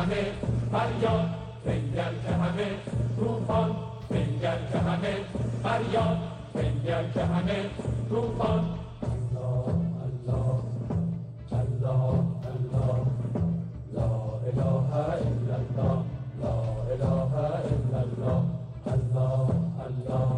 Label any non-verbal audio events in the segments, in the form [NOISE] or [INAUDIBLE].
همه فریاد بنگر که همه روحان بنگر که همه فریاد بنگر که همه روحان الله الله الله الله لا اله الا الله لا اله الا الله الله الله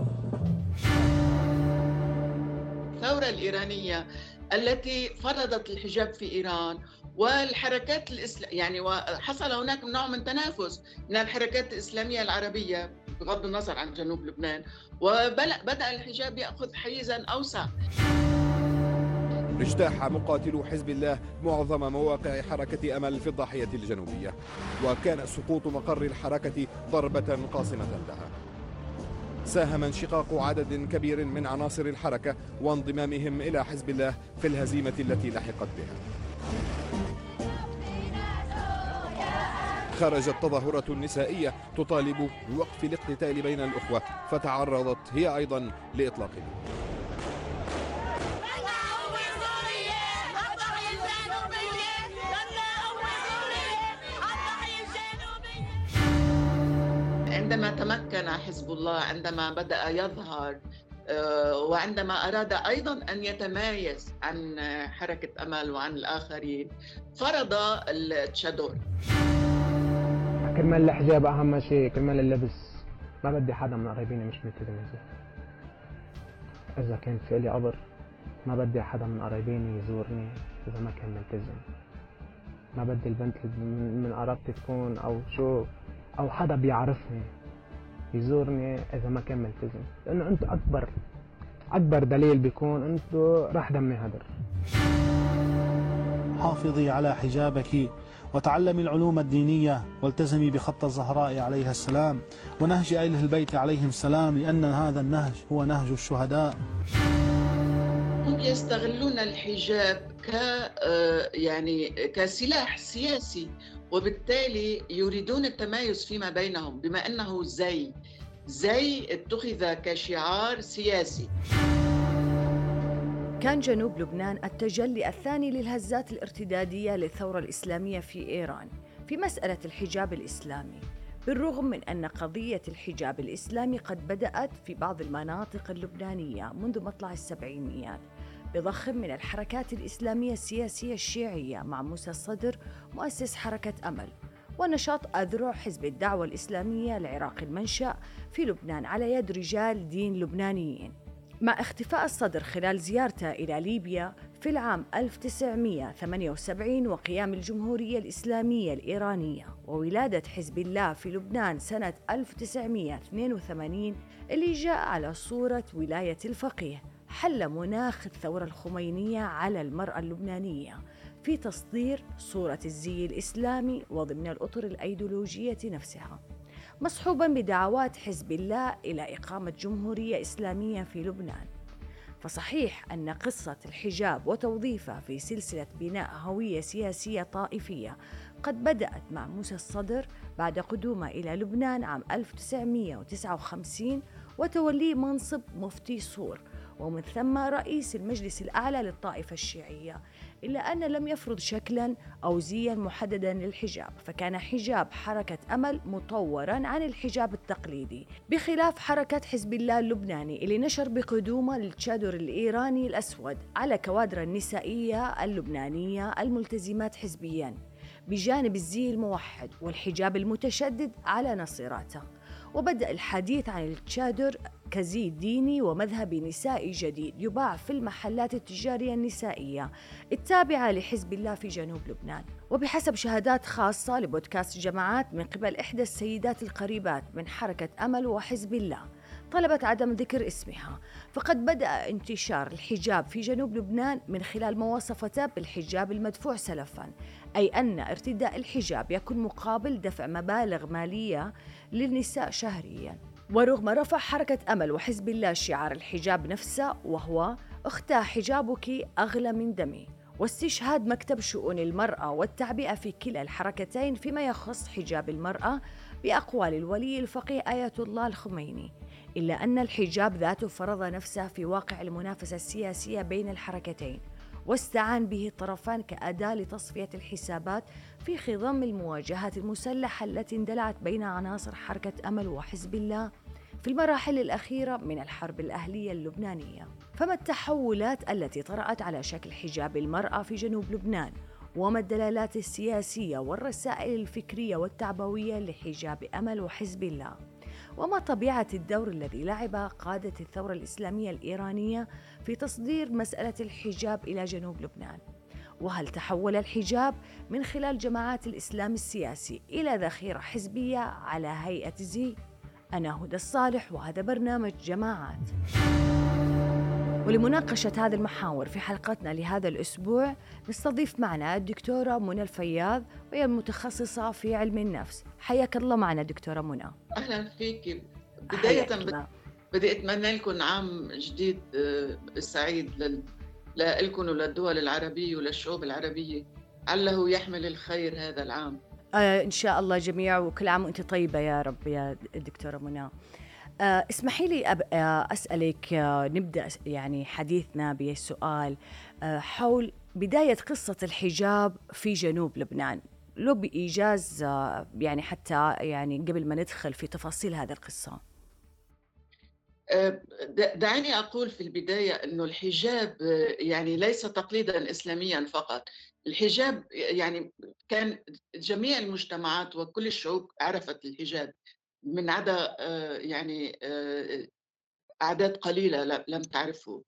الثورة الإيرانية التي فرضت الحجاب في إيران والحركات الإسلام يعني وحصل هناك نوع من تنافس من الحركات الإسلامية العربية بغض النظر عن جنوب لبنان. وبدأ الحجاب يأخذ حيزا أوسع. اجتاح مقاتلو حزب الله معظم مواقع حركة أمل في الضاحية الجنوبية وكان سقوط مقر الحركة ضربة قاصمة لها. ساهم انشقاق عدد كبير من عناصر الحركة وانضمامهم إلى حزب الله في الهزيمة التي لحقت بها. خرجت تظاهرة نسائية تطالب بوقف الاقتتال بين الأخوة فتعرضت هي أيضا لإطلاق. النار عندما تمكن حزب الله عندما بدأ يظهر آه، وعندما أراد أيضا أن يتمايز عن حركة أمل وعن الآخرين فرض التشادور كرمال الحجاب أهم شيء كرمال اللبس. ما بدي حدا من قرايبيني مش ملتزم إذا كان في لي قبر ما بدي حدا من قرايبيني يزورني إذا ما كان ملتزم. ما بدي البنت من قرابتي تكون أو شو أو حدا بيعرفني. يزورني إذا ما كان ملتزم. لأنه أنت أكبر أكبر دليل بيكون أنتو راح دمي هدر. حافظي على حجابك وتعلمي العلوم الدينية والتزمي بخط الزهراء عليها السلام ونهج أهل البيت عليهم السلام لأن هذا النهج هو نهج الشهداء. هم يستغلون الحجاب ك آه، يعني كسلاح سياسي وبالتالي يريدون التمايز فيما بينهم بما أنه زي زي اتخذ كشعار سياسي. كان جنوب لبنان التجلي الثاني للهزات الارتدادية للثورة الإسلامية في إيران في مسألة الحجاب الإسلامي بالرغم من أن قضية الحجاب الإسلامي قد بدأت في بعض المناطق اللبنانية منذ مطلع السبعينيات. بضخم من الحركات الإسلامية السياسية الشيعية مع موسى الصدر مؤسس حركة أمل ونشاط أذرع حزب الدعوة الإسلامية العراق المنشأ في لبنان على يد رجال دين لبنانيين. مع اختفاء الصدر خلال زيارته إلى ليبيا في العام 1978 وقيام الجمهورية الإسلامية الإيرانية وولادة حزب الله في لبنان سنة 1982 اللي جاء على صورة ولاية الفقيه. حل مناخ الثورة الخمينية على المرأة اللبنانية في تصدير صورة الزي الإسلامي وضمن الأطر الأيديولوجية نفسها مصحوبا بدعوات حزب الله إلى إقامة جمهورية إسلامية في لبنان. فصحيح أن قصة الحجاب وتوظيفه في سلسلة بناء هوية سياسية طائفية قد بدأت مع موسى الصدر بعد قدومه إلى لبنان عام 1959 وتوليه منصب مفتي صور ومن ثم رئيس المجلس الأعلى للطائفة الشيعية إلا أن لم يفرض شكلا أو زيا محددا للحجاب فكان حجاب حركة أمل مطورا عن الحجاب التقليدي بخلاف حركة حزب الله اللبناني اللي نشر بقدومه التشادر الإيراني الأسود على كوادر النسائية اللبنانية الملتزمات حزبيا بجانب الزي الموحد والحجاب المتشدد على نصيراته. وبدأ الحديث عن التشادر كزي ديني ومذهبي نسائي جديد يباع في المحلات التجارية النسائية التابعة لحزب الله في جنوب لبنان. وبحسب شهادات خاصة لبودكاست جماعات من قبل إحدى السيدات القريبات من حركة أمل وحزب الله طلبت عدم ذكر اسمها. فقد بدأ انتشار الحجاب في جنوب لبنان من خلال ما وصفته بالحجاب المدفوع سلفا أي أن ارتداء الحجاب يكون مقابل دفع مبالغ مالية للنساء شهريا. ورغم رفع حركة أمل وحزب الله شعار الحجاب نفسه وهو اختى حجابك أغلى من دمي. واستشهاد مكتب شؤون المرأة والتعبئة في كلا الحركتين فيما يخص حجاب المرأة بأقوال الولي الفقيه آية الله الخميني. إلا أن الحجاب ذاته فرض نفسه في واقع المنافسة السياسية بين الحركتين. واستعان به الطرفان كأداة لتصفية الحسابات في خضم المواجهات المسلحة التي اندلعت بين عناصر حركة أمل وحزب الله. في المراحل الأخيرة من الحرب الأهلية اللبنانية فما التحولات التي طرأت على شكل حجاب المرأة في جنوب لبنان وما الدلالات السياسية والرسائل الفكرية والتعبوية لحجاب أمل وحزب الله؟ وما طبيعة الدور الذي لعب قادة الثورة الإسلامية الإيرانية في تصدير مسألة الحجاب إلى جنوب لبنان. وهل تحول الحجاب من خلال جماعات الإسلام السياسي إلى ذخيرة حزبية على هيئة زي؟ أنا هدى الصالح وهذا برنامج جماعات. ولمناقشة هذه المحاور في حلقتنا لهذا الأسبوع نستضيف معنا الدكتورة منى الفياض وهي المتخصصة في علم النفس. حياك الله معنا دكتورة منى. أهلا فيك. بداية. بدي أتمنى لكم عام جديد آه، سعيد لل... لكم وللدول العربية وللشعوب العربية. عله يحمل الخير هذا العام. آه إن شاء الله جميع وكل عام وأنت طيبة يا رب يا دكتورة منى. اسمحي لي. آه أسألك آه نبدأ يعني حديثنا بسؤال آه حول بداية قصة الحجاب في جنوب لبنان. لو بإيجاز آه يعني حتى يعني قبل ما ندخل في تفاصيل هذه القصة. آه، د- دعيني أقول في البداية أنه الحجاب آه، يعني ليس تقليدا إسلاميا فقط. الحجاب يعني كان جميع المجتمعات وكل الشعوب عرفت الحجاب. من عدا آه، يعني آه، أعداد قليلة ل- لم تعرفه.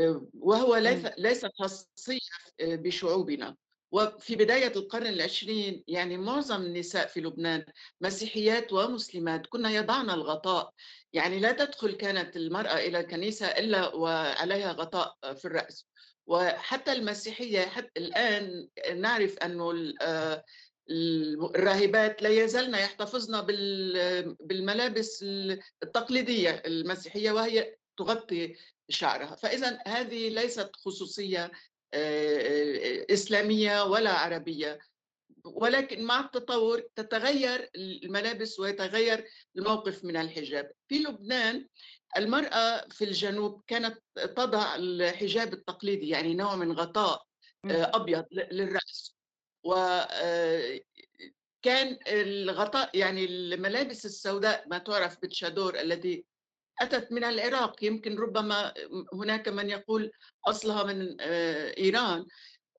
آه، وهو ليس ليس خاصية آه، بشعوبنا. وفي بداية القرن العشرين يعني معظم النساء في لبنان مسيحيات ومسلمات كنا يضعن الغطاء. يعني لا تدخل كانت المرأة إلى الكنيسة إلا وعليها غطاء في الرأس. وحتى المسيحية حتى الآن نعرف أنه ال- الراهبات لا يزالن يحتفظن بال- بالملابس التقليدية المسيحية وهي تغطي شعرها. فإذا هذه ليست خصوصية آه، آه، إسلامية ولا عربية. ولكن مع التطور تتغير الملابس ويتغير الموقف من الحجاب. في لبنان المرأة في الجنوب كانت تضع الحجاب التقليدي يعني نوع من غطاء آه، أبيض ل- للرأس. وكان الغطاء يعني الملابس السوداء ما تعرف بالشادور التي أتت من العراق يمكن ربما هناك من يقول أصلها من آه، إيران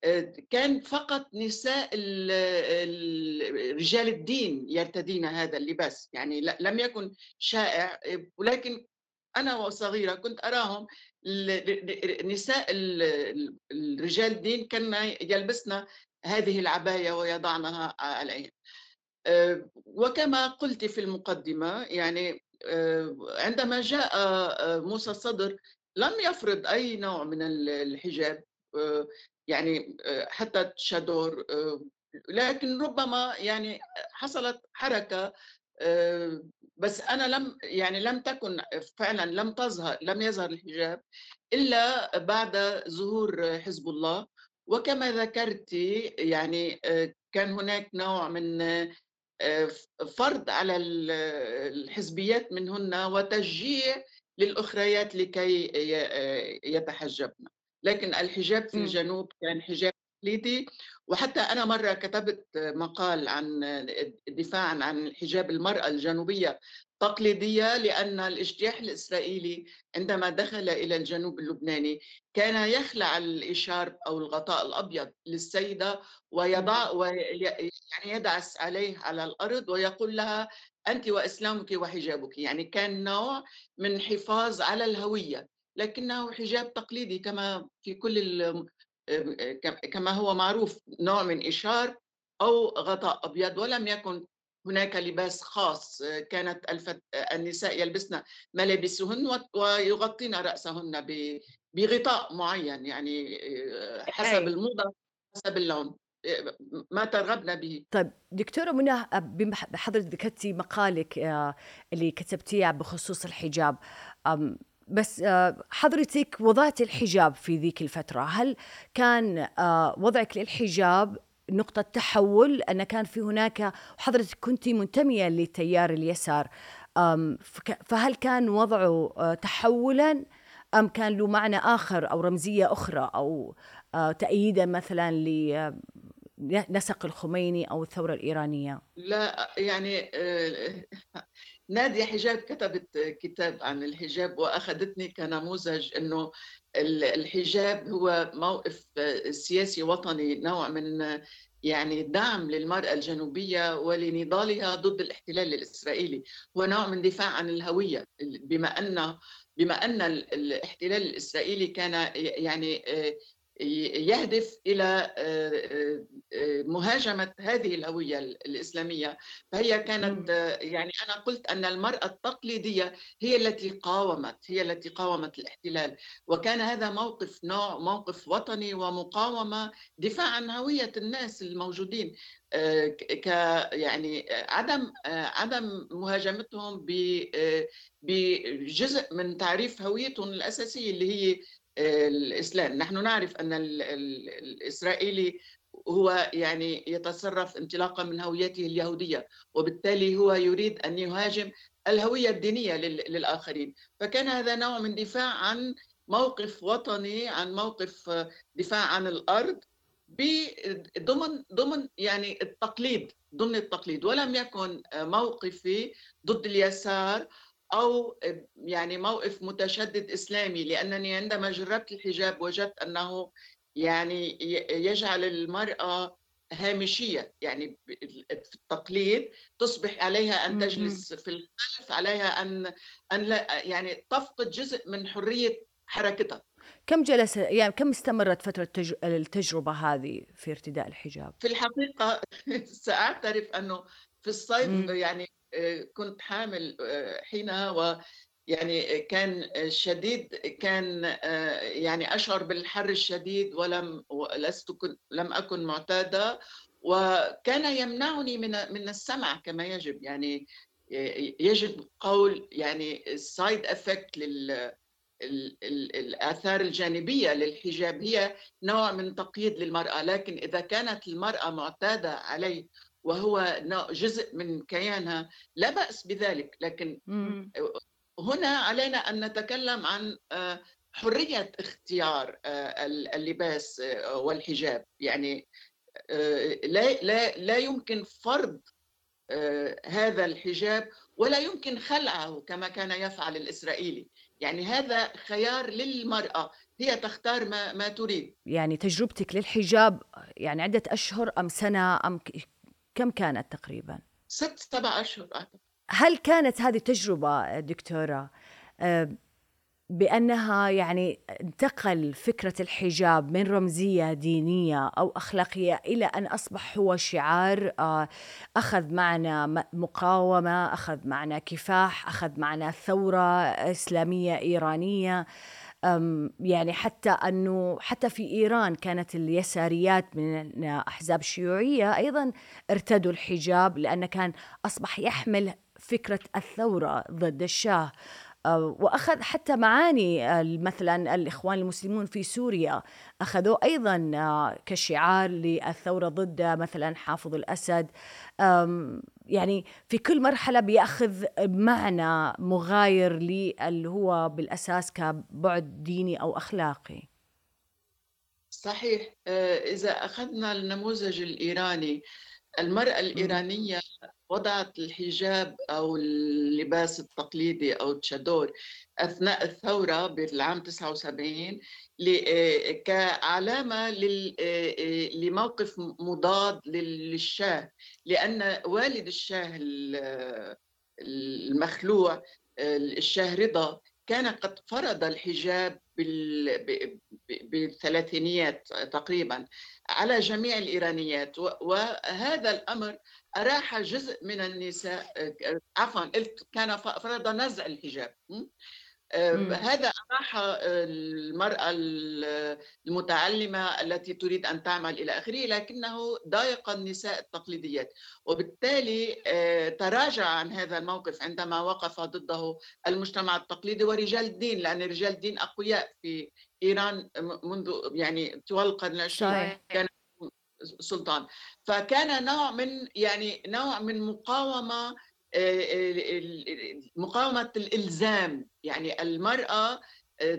آه، كان فقط نساء ال- ال- رجال الدين يرتدين هذا اللباس يعني لم يكن شائع آه، ولكن أنا وصغيرة كنت أراهم نساء ال- ال- الرجال الدين كن يلبسن هذه العباية ويضعنها عليها آه، وكما قلت في المقدمة يعني آه، عندما جاء آه، موسى الصدر لم يفرض أي نوع من ال- الحجاب آه، يعني آه، حتى شادور آه، لكن ربما يعني حصلت حركة آه، بس أنا لم يعني لم تكن فعلا لم تظهر لم يظهر الحجاب إلا بعد ظهور حزب الله. وكما ذكرت يعني آه، كان هناك نوع من آه، فرض على ال- الحزبيات منهن وتشجيع للأخريات لكي ي- يتحجبن لكن الحجاب في مم. الجنوب كان حجاب تقليدي وحتى أنا مرة كتبت مقال عن دفاعا عن حجاب المرأة الجنوبية تقليدية لأن الاجتياح الإسرائيلي عندما دخل إلى الجنوب اللبناني كان يخلع الإشارب أو الغطاء الأبيض للسيدة ويضع وي يعني يدعس عليه على الأرض ويقول لها أنت وإسلامك وحجابك. يعني كان نوع من حفاظ على الهوية لكنه حجاب تقليدي كما في كل ال- كما هو معروف نوع من إشار أو غطاء أبيض ولم يكن هناك لباس خاص كانت الفت... النساء يلبسن ملابسهن ويغطين رأسهن ب... بغطاء معين يعني حسب أي. الموضة حسب اللون ما ترغبنا به طيب دكتورة منى حضرتك ذكرتي مقالك آه، اللي كتبتيه بخصوص الحجاب بس آه، حضرتك وضعت الحجاب في ذيك الفترة هل كان آه، وضعك للحجاب نقطة تحول. أن كان في هناك وحضرتك كنت منتمية لتيار اليسار. فهل كان وضعه آه، تحولا؟ أم كان له معنى آخر أو رمزية أخرى أو آه، تأييدا مثلا لنسق الخميني أو الثورة الإيرانية؟ لا يعني آه، نادية حجاب كتبت كتاب عن الحجاب وأخذتني كنموذج أنه الحجاب هو موقف سياسي وطني نوع من يعني دعم للمرأة الجنوبية ولنضالها ضد الاحتلال الإسرائيلي. هو نوع من دفاع عن الهوية بما أن بما أن الاحتلال الإسرائيلي كان يعني يهدف إلى آه، آه، آه، مهاجمة هذه الهوية الإسلامية. فهي كانت يعني أنا قلت أن المرأة التقليدية هي التي قاومت هي التي قاومت الاحتلال. وكان هذا موقف نوع موقف وطني ومقاومة دفاع عن هوية الناس الموجودين ك يعني عدم عدم مهاجمتهم بجزء من تعريف هويتهم الأساسية اللي هي الإسلام. نحن نعرف أن الإسرائيلي هو يعني يتصرف انطلاقا من هويته اليهودية وبالتالي هو يريد أن يهاجم الهوية الدينية للآخرين. فكان هذا نوع من دفاع عن موقف وطني عن موقف دفاع عن الأرض ضمن ضمن يعني التقليد ضمن التقليد. ولم يكن موقفي ضد اليسار أو يعني موقف متشدد إسلامي لأنني عندما جربت الحجاب وجدت أنه يعني يجعل المرأة هامشية يعني في التقليد تصبح عليها أن تجلس في الخلف عليها أن أن لا يعني تفقد جزء من حرية حركتها. كم جلس يعني كم استمرت فترة التجربة هذه في ارتداء الحجاب؟ في الحقيقة [LAUGHS] سأعترف أنه في الصيف يعني كنت حامل آه، حينها و يعني كان شديد كان آه، يعني أشعر بالحر الشديد ولم لست لم أكن معتادة وكان يمنعني من من السمع كما يجب. يعني يجب قول يعني ال side effect لل الآثار الجانبية للحجاب. هي نوع من تقييد للمرأة لكن إذا كانت المرأة معتادة عليه وهو جزء من كيانها. لا بأس بذلك لكن هنا علينا أن نتكلم عن آه، حرية اختيار آه، اللباس آه، والحجاب. يعني لا لا لا يمكن فرض هذا الحجاب ولا يمكن خلعه كما كان يفعل الإسرائيلي. يعني هذا خيار للمرأة. هي تختار ما ما تريد. يعني تجربتك للحجاب يعني عدة أشهر أم سنة أم كم كانت تقريبا؟ ست سبع أشهر هل كانت هذه التجربة دكتورة؟ آه، بأنها يعني انتقل فكرة الحجاب من رمزية دينية أو أخلاقية إلى أن أصبح هو شعار آه، أخذ معنا مقاومة أخذ معنا كفاح أخذ معنا ثورة إسلامية إيرانية. يعني حتى أنه حتى في إيران كانت اليساريات من احزاب شيوعيه أيضا ارتدوا الحجاب لأنه كان أصبح يحمل فكرة الثورة ضد الشاه. آه، وأخذ حتى معاني مثلا الإخوان المسلمون في سوريا اخذوه أيضا آه، كشعار للثورة ضد مثلا حافظ الأسد. يعني في كل مرحلة بيأخذ معنى مغاير اللي هو بالأساس كبعد ديني أو أخلاقي. صحيح. آه، إذا أخذنا النموذج الإيراني المرأة الإيرانية وضعت الحجاب أو اللباس التقليدي أو التشادور أثناء الثورة بالعام 79 آه، كعلامة آه، لموقف مضاد للشاه لأن والد الشاه المخلوع الشاه رضا كان قد فرض الحجاب بالثلاثينيات تقريبا على جميع الإيرانيات وهذا الأمر أراح جزء من النساء عفوا قلت كان فرض نزع الحجاب. هذا أراح المرأة المتعلمة التي تريد أن تعمل إلى آخره لكنه ضايق النساء التقليديات. وبالتالي آه، تراجع عن هذا الموقف عندما وقف ضده المجتمع التقليدي ورجال الدين لأن رجال الدين أقوياء في إيران منذ يعني طوال القرن العشرين كان سلطان. فكان نوع من يعني نوع من مقاومة آه، آه، مقاومة الإلزام. يعني المرأة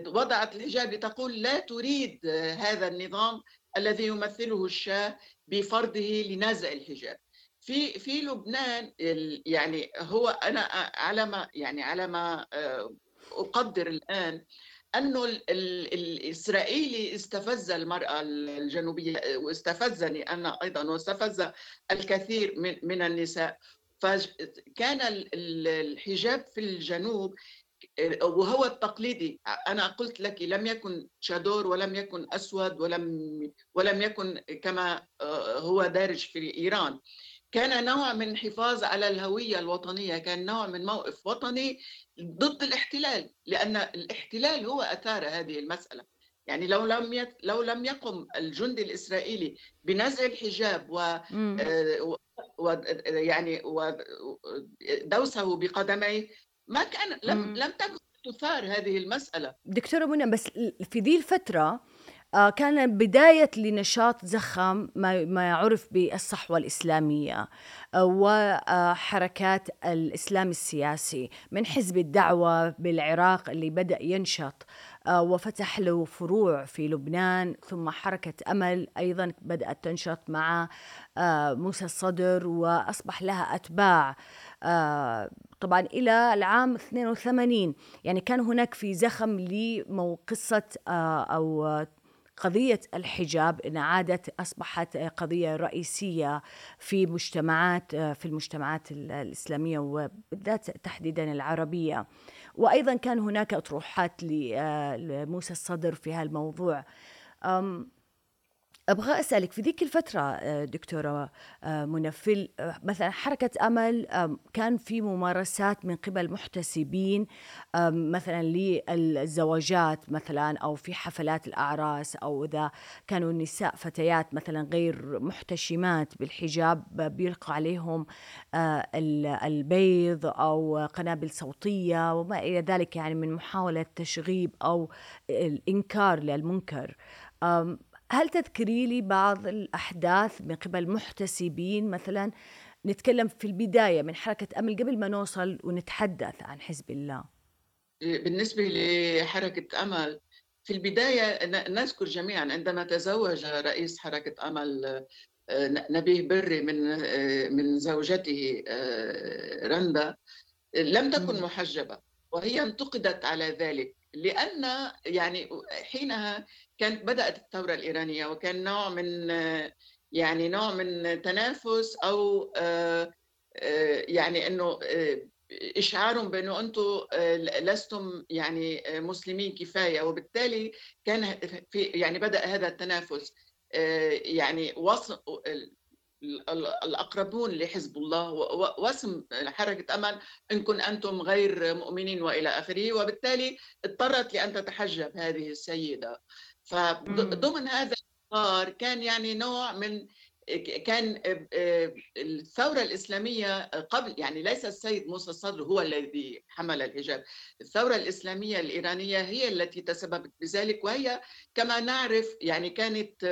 وضعت الحجاب لتقول لا تريد هذا النظام الذي يمثله الشاه بفرضه لنزع الحجاب. في في لبنان يعني هو أنا على ما يعني على ما أقدر الآن أنه الإسرائيلي استفز المرأة الجنوبية واستفزني أنا أيضا واستفز الكثير من النساء. فكان الحجاب في الجنوب وهو التقليدي. أنا قلت لك لم يكن شادور ولم يكن أسود ولم ولم يكن كما هو دارج في إيران. كان نوع من الحفاظ على الهوية الوطنية كان نوع من موقف وطني ضد الاحتلال لأن الاحتلال هو أثار هذه المسألة. يعني لو لم يت... لو لم يقم الجندي الإسرائيلي بنزع الحجاب و, و... و... يعني ودوسه بقدميه ما كان لم لم تكن تثار هذه المسألة. دكتورة منى بس في ذي الفترة آه، كان بداية لنشاط زخم ما يعرف بالصحوة الإسلامية آه، وحركات الإسلام السياسي من حزب الدعوة بالعراق اللي بدأ ينشط آه، وفتح له فروع في لبنان ثم حركة أمل أيضا بدأت تنشط مع موسى الصدر وأصبح لها أتباع طبعا إلى العام 82 يعني كان هناك في زخم لقصة أو قضية الحجاب إن عادت أصبحت قضية رئيسية في مجتمعات في المجتمعات الإسلامية وبالذات تحديدا العربية. وأيضا كان هناك أطروحات لموسى الصدر في هالموضوع أبغى أسألك في ذيك الفترة آه، دكتورة آه، منفل آه، مثلا حركة أمل كان في ممارسات من قبل محتسبين مثلا للزواجات مثلا أو في حفلات الأعراس أو إذا كانوا النساء فتيات مثلا غير محتشمات بالحجاب بيلقى عليهم البيض أو قنابل صوتية وما إلى ذلك يعني من محاولة تشغيب أو الإنكار للمنكر. هل تذكري لي بعض الأحداث من قبل محتسبين؟ مثلا نتكلم في البداية من حركة أمل قبل ما نوصل ونتحدث عن حزب الله. بالنسبة لحركة أمل في البداية نذكر جميعا عندما تزوج رئيس حركة أمل نبيه بري من من زوجته رندا لم تكن محجبة وهي انتقدت على ذلك لأن يعني حينها كانت بدأت الثورة الإيرانية وكان نوع من يعني نوع من تنافس أو آه، آه، يعني أنه آه، إشعار بأنه أنتم لستم يعني مسلمين كفاية. وبالتالي كان في يعني بدأ هذا التنافس يعني وصف الأقربون لحزب الله واسم حركة أمل إن كن أنتم غير مؤمنين وإلى آخره. وبالتالي اضطرت لأن تتحجب هذه السيدة. فضمن هذا الإطار كان يعني نوع من كان الثورة الإسلامية قبل يعني ليس السيد موسى الصدر هو الذي حمل الحجاب. الثورة الإسلامية الإيرانية هي التي تسببت بذلك وهي كما نعرف يعني كانت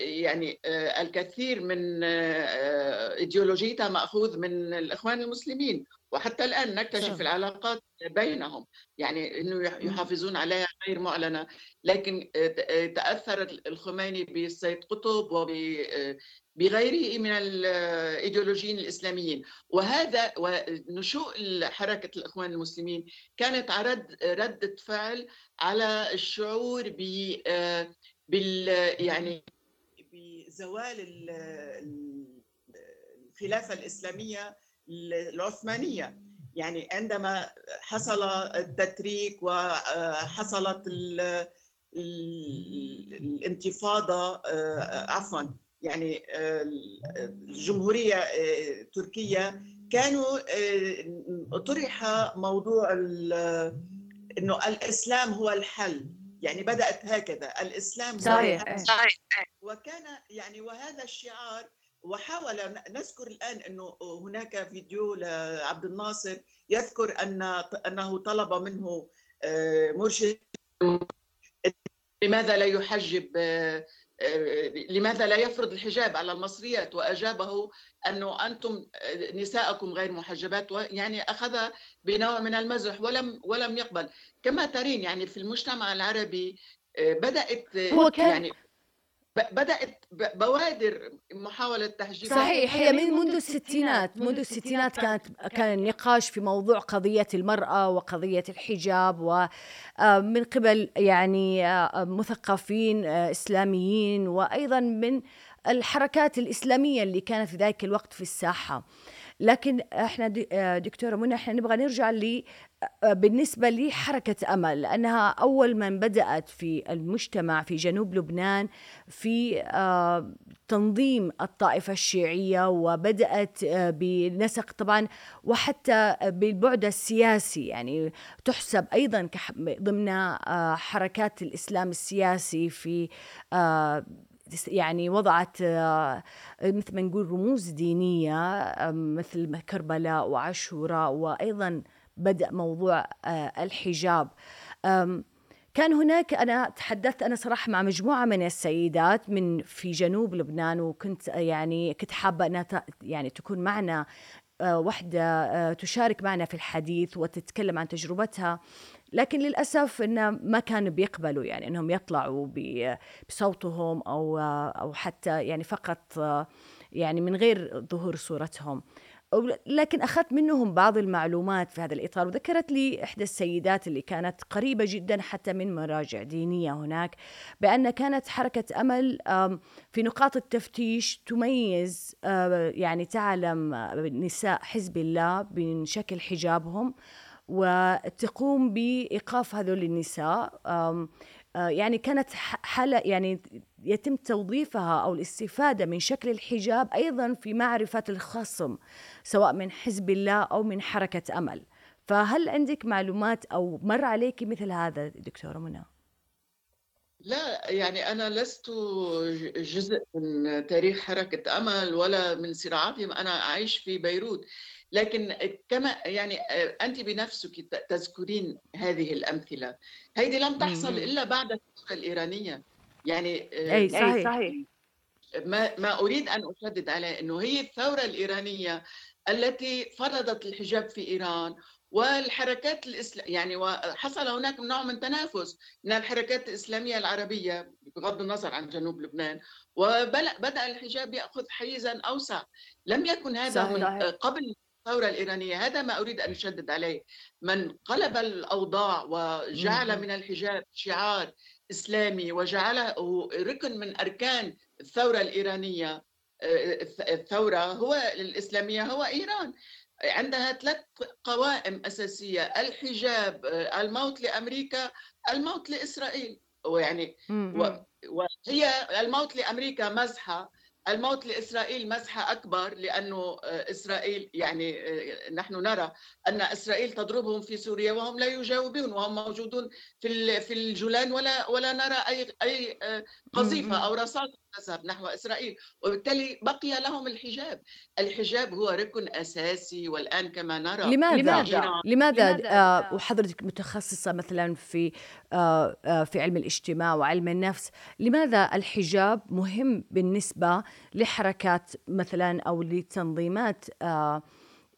يعني الكثير من إيديولوجيتها مأخوذ من الإخوان المسلمين. وحتى الآن نكتشف العلاقات بينهم يعني إنه يحافظون عليها غير معلنه لكن تأثر الخميني بالسيد قطب وبغيره من الايديولوجيين الإسلاميين. وهذا ونشوء حركة الإخوان المسلمين كانت رد ردة فعل على الشعور ب بال يعني بزوال الخلافة الإسلامية العثمانية. يعني عندما حصل التتريك وحصلت الانتفاضة عفوا يعني الجمهورية التركيه كانوا طرح موضوع إنه الإسلام هو الحل. يعني بدأت هكذا الإسلام صحيح. صحيح. وكان يعني وهذا الشعار وحاول نذكر الآن إنه هناك فيديو لعبد الناصر يذكر ان أنه طلب منه آه، مرشد. لماذا لا يحجب آه، لماذا لا يفرض الحجاب على المصريات؟ وأجابه أنه أنتم نساءكم غير محجبات يعني أخذ بنوع من المزح ولم ولم يقبل. كما ترين يعني في المجتمع العربي بدأت هو كان يعني بدأت بوادر محاولة تحجيب صحيح هي من منذ الستينات منذ الستينات كانت كان النقاش في موضوع قضية المرأة وقضية الحجاب ومن قبل يعني مثقفين إسلاميين وأيضا من الحركات الإسلامية اللي كانت في ذلك الوقت في الساحة. لكن إحنا دكتورة منى إحنا نبغى نرجع ل بالنسبة لحركة أمل لأنها أول من بدأت في المجتمع في جنوب لبنان في تنظيم الطائفة الشيعية وبدأت بنسق طبعا وحتى بالبعد السياسي يعني تحسب أيضا ضمن حركات الإسلام السياسي في يعني وضعت مثل ما نقول رموز دينية مثل كربلاء وعاشوراء وأيضا بدأ موضوع الحجاب. كان هناك أنا تحدثت أنا صراحة مع مجموعة من السيدات من في جنوب لبنان وكنت يعني كنت حابة أنها يعني تكون معنا وحدة تشارك معنا في الحديث وتتكلم عن تجربتها. لكن للأسف إنه ما كانوا بيقبلوا يعني إنهم يطلعوا بصوتهم أو أو حتى يعني فقط يعني من غير ظهور صورتهم. لكن أخذت منهم بعض المعلومات في هذا الإطار وذكرت لي إحدى السيدات اللي كانت قريبة جدا حتى من مراجع دينية هناك بأن كانت حركة أمل في نقاط التفتيش تميز يعني تعلم نساء حزب الله من شكل حجابهم. وتقوم بإيقاف هذول النساء. يعني كانت حالة يعني يتم توظيفها أو الاستفادة من شكل الحجاب أيضا في معرفة الخصم سواء من حزب الله أو من حركة أمل. فهل عندك معلومات أو مر عليك مثل هذا دكتورة منى؟ لا يعني أنا لست جزء من تاريخ حركة أمل ولا من صراعاتهم. أنا أعيش في بيروت. لكن كما يعني أنت بنفسك تذكرين هذه الأمثلة. هذه لم تحصل إلا بعد الثورة الإيرانية. يعني أي صحيح, صحيح. ما ما أريد أن أشدد عليه أنه هي الثورة الإيرانية التي فرضت الحجاب في إيران والحركات الإسلام يعني وحصل هناك نوع من تنافس من الحركات الإسلامية العربية بغض النظر عن جنوب لبنان. وبدأ الحجاب يأخذ حيزا أوسع. لم يكن هذا صحيح. من قبل الثورة الإيرانية هذا ما أريد أن أشدد عليه. من قلب الأوضاع وجعل من الحجاب شعار إسلامي وجعله ركن من أركان الثورة الإيرانية الثورة هو الإسلامية هو إيران. عندها ثلاث قوائم أساسية الحجاب الموت لأمريكا الموت لإسرائيل. ويعني وهي الموت لأمريكا مزحة الموت لإسرائيل مسحة أكبر لأنه إسرائيل يعني نحن نرى أن إسرائيل تضربهم في سوريا وهم لا يجاوبون وهم موجودون في في الجولان ولا ولا نرى أي أي قذيفة أو رصاص تذهب نحو إسرائيل وبالتالي بقي لهم الحجاب. الحجاب هو ركن أساسي والآن كما نرى لماذا؟ لماذا, لماذا؟ آه وحضرتك متخصصة مثلا في آه آه في علم الاجتماع وعلم النفس لماذا الحجاب مهم بالنسبة لحركات مثلا أو لتنظيمات آه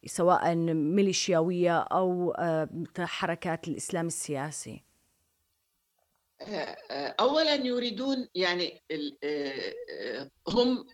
سواء ميليشياوية أو آه حركات الإسلام السياسي؟ اولا يريدون يعني هم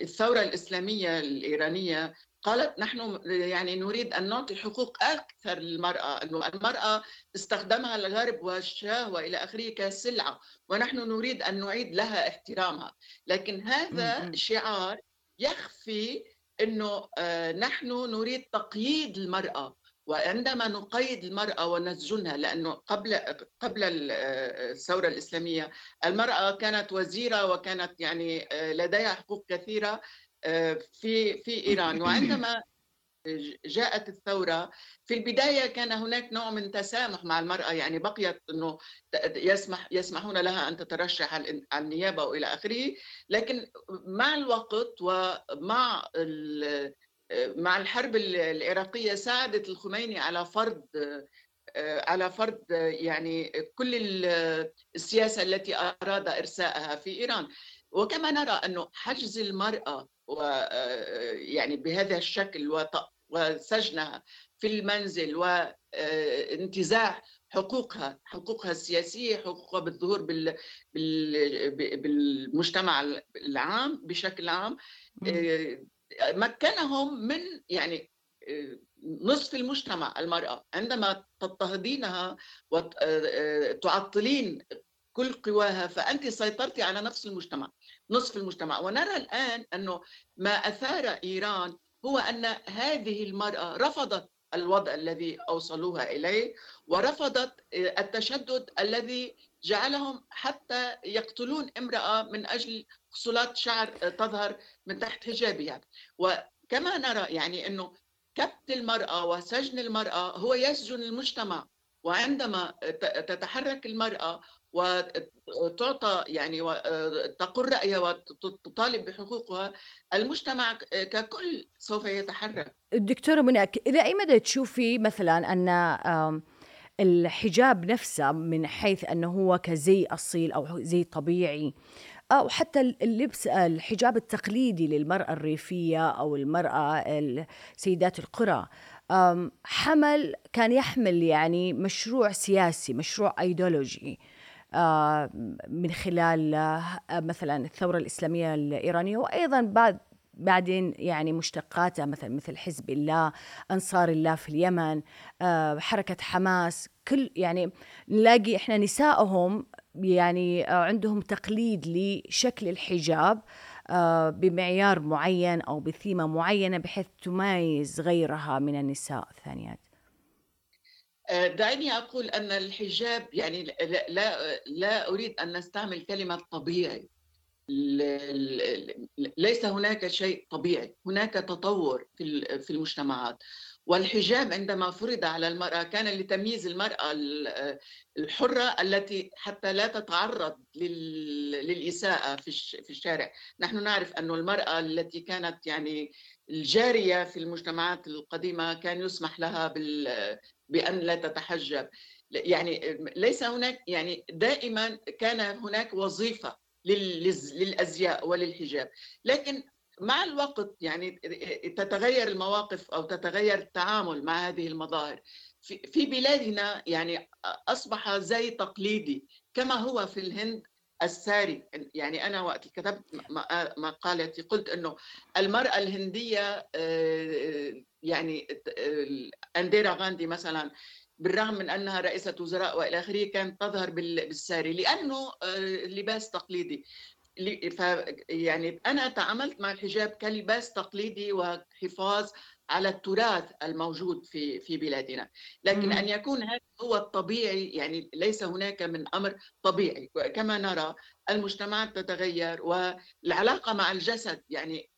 الثورة الإسلامية الإيرانية قالت نحن يعني نريد أن نعطي حقوق أكثر للمرأة إنه المرأة استخدمها الغرب والشاه وإلى آخره كسلعة ونحن نريد أن نعيد لها احترامها. لكن هذا شعار يخفي إنه نحن نريد تقييد المرأة. وعندما نقيد المرأة ونسجنها لأنه قبل قبل الثورة الإسلامية المرأة كانت وزيرة وكانت يعني لديها حقوق كثيرة في في إيران. [CLEARS THROAT] وعندما جاءت الثورة في البداية كان هناك نوع من تسامح مع المرأة يعني بقيت أنه يسمح يسمحون لها أن تترشح على النيابة وإلى آخره. لكن مع الوقت ومع مع الحرب العراقية ساعدت الخميني على فرض على فرض يعني كل السياسة التي أراد إرسائها في إيران. وكما نرى أنه حجز المرأة و يعني بهذا الشكل وسجنها في المنزل وانتزاع حقوقها حقوقها السياسية حقوقها بالظهور بال... بال... بالمجتمع العام بشكل عام مكنهم من يعني نصف المجتمع المرأة. عندما تضطهدينها وتعطلين كل قواها فأنت سيطرتي على نفس المجتمع نصف المجتمع. ونرى الآن أنه ما أثار إيران هو أن هذه المرأة رفضت الوضع الذي أوصلوها إليه ورفضت التشدد الذي جعلهم حتى يقتلون امرأة من أجل فصلات شعر تظهر من تحت حجابها وكما نرى يعني أنه كبت المرأة وسجن المرأة هو يسجن المجتمع وعندما تتحرك المرأة وتعطى يعني تقر رأيها وتطالب بحقوقها المجتمع ككل سوف يتحرك. دكتورة منى إلى أي مدى تشوفي مثلا أن الحجاب نفسه من حيث أنه هو كزي أصيل أو زي طبيعي أو حتى اللبس الحجاب التقليدي للمرأة الريفية أو المرأة سيدات القرى. حمل كان يحمل يعني مشروع سياسي مشروع أيديولوجي من خلال مثلا الثورة الإسلامية الإيرانية وأيضا بعد بعدين يعني مشتقاتها مثلا مثل حزب الله أنصار الله في اليمن حركة حماس كل يعني نلاقي إحنا نسائهم يعني عندهم تقليد لشكل الحجاب بمعيار معين أو بثيمة معينة بحيث تميز غيرها من النساء الثانيات. دعني أقول أن الحجاب يعني لا, لا, لا أريد أن نستعمل كلمة طبيعي. ليس هناك شيء طبيعي. هناك تطور في المجتمعات. والحجاب عندما فرض على المرأة كان لتمييز المرأة الحرة التي حتى لا تتعرض للإساءة في الشارع. نحن نعرف أن المرأة التي كانت يعني الجارية في المجتمعات القديمة كان يسمح لها بأن لا تتحجب. يعني ليس هناك يعني دائما كان هناك وظيفة للأزياء وللحجاب. لكن مع الوقت يعني تتغير المواقف أو تتغير التعامل مع هذه المظاهر. في بلادنا يعني أصبح زي تقليدي كما هو في الهند الساري. يعني أنا وقت كتبت مقالتي قلت إنه المرأة الهندية آه، يعني أنديرا غاندي مثلا بالرغم من أنها رئيسة وزراء وإلى آخره كانت تظهر بالساري لأنه آه، لباس تقليدي. ف يعني أنا تعاملت مع الحجاب كلباس تقليدي وحفاظ على التراث الموجود في في بلادنا. لكن أن يكون هذا هو الطبيعي يعني ليس هناك من أمر طبيعي. كما نرى المجتمعات تتغير والعلاقة مع الجسد يعني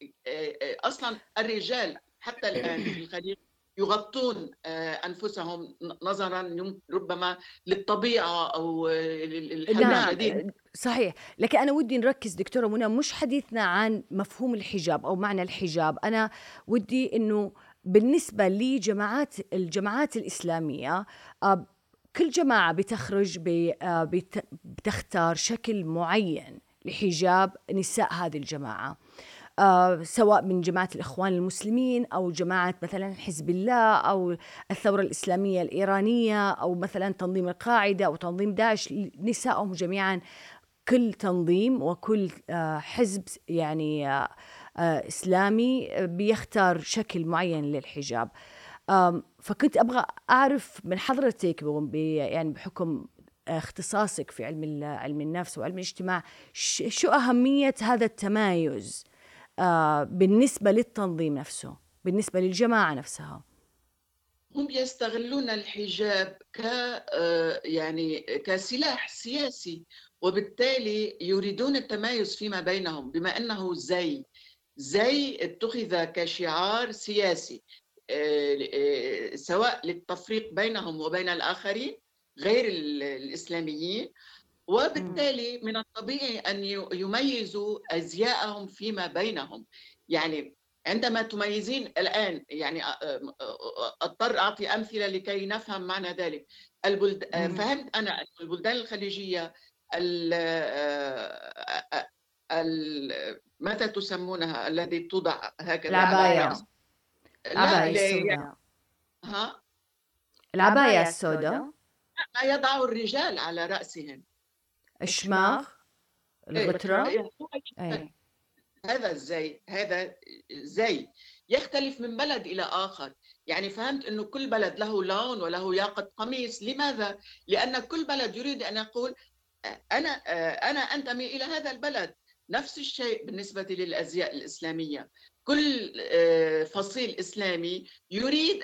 أصلا الرجال حتى الآن في الخليج يغطون أنفسهم نظرا ربما للطبيعة أو الحمل نعم. الشديد صحيح. لكن أنا ودي نركز دكتورة منى مش حديثنا عن مفهوم الحجاب أو معنى الحجاب. أنا ودي إنه بالنسبة لجماعات الجماعات الإسلامية آه، كل جماعة بتخرج آه، بتختار شكل معين لحجاب نساء هذه الجماعة. آه، سواء من جماعة الإخوان المسلمين أو جماعة مثلا حزب الله أو الثورة الإسلامية الإيرانية أو مثلا تنظيم القاعدة أو تنظيم داعش. نسائهم جميعا كل تنظيم وكل آه، حزب يعني آه، إسلامي بيختار شكل معين للحجاب. فكنت أبغى أعرف من حضرتك يعني بحكم اختصاصك في علم علم النفس وعلم الاجتماع شو أهمية هذا التمايز آه، بالنسبة للتنظيم نفسه بالنسبة للجماعة نفسها؟ هم يستغلون الحجاب ك آه، يعني كسلاح سياسي. وبالتالي يريدون التمايز فيما بينهم بما إنه زي زي اتخذ كشعار سياسي آه، سواء للتفريق بينهم وبين الآخرين غير الإسلاميين. وبالتالي من الطبيعي أن يميزوا أزياءهم فيما بينهم. يعني عندما تميزين الآن يعني أضطر أعطي أمثلة لكي نفهم معنى ذلك. البلد... فهمت أنا البلدان الخليجية ال- متى تسمونها الذي توضع هكذا العباية. العباية السوداء. ها؟ العباية السوداء. ما يضع الرجال على رأسهم الشماغ الغترة. إيه، أي. هذا الزي هذا زي يختلف من بلد إلى آخر. يعني فهمت أنه كل بلد له لون وله ياقة قميص. لماذا؟ لأن كل بلد يريد أن يقول أنا أنا أنتمي إلى هذا البلد. نفس الشيء بالنسبة للأزياء الإسلامية. كل آه، فصيل إسلامي يريد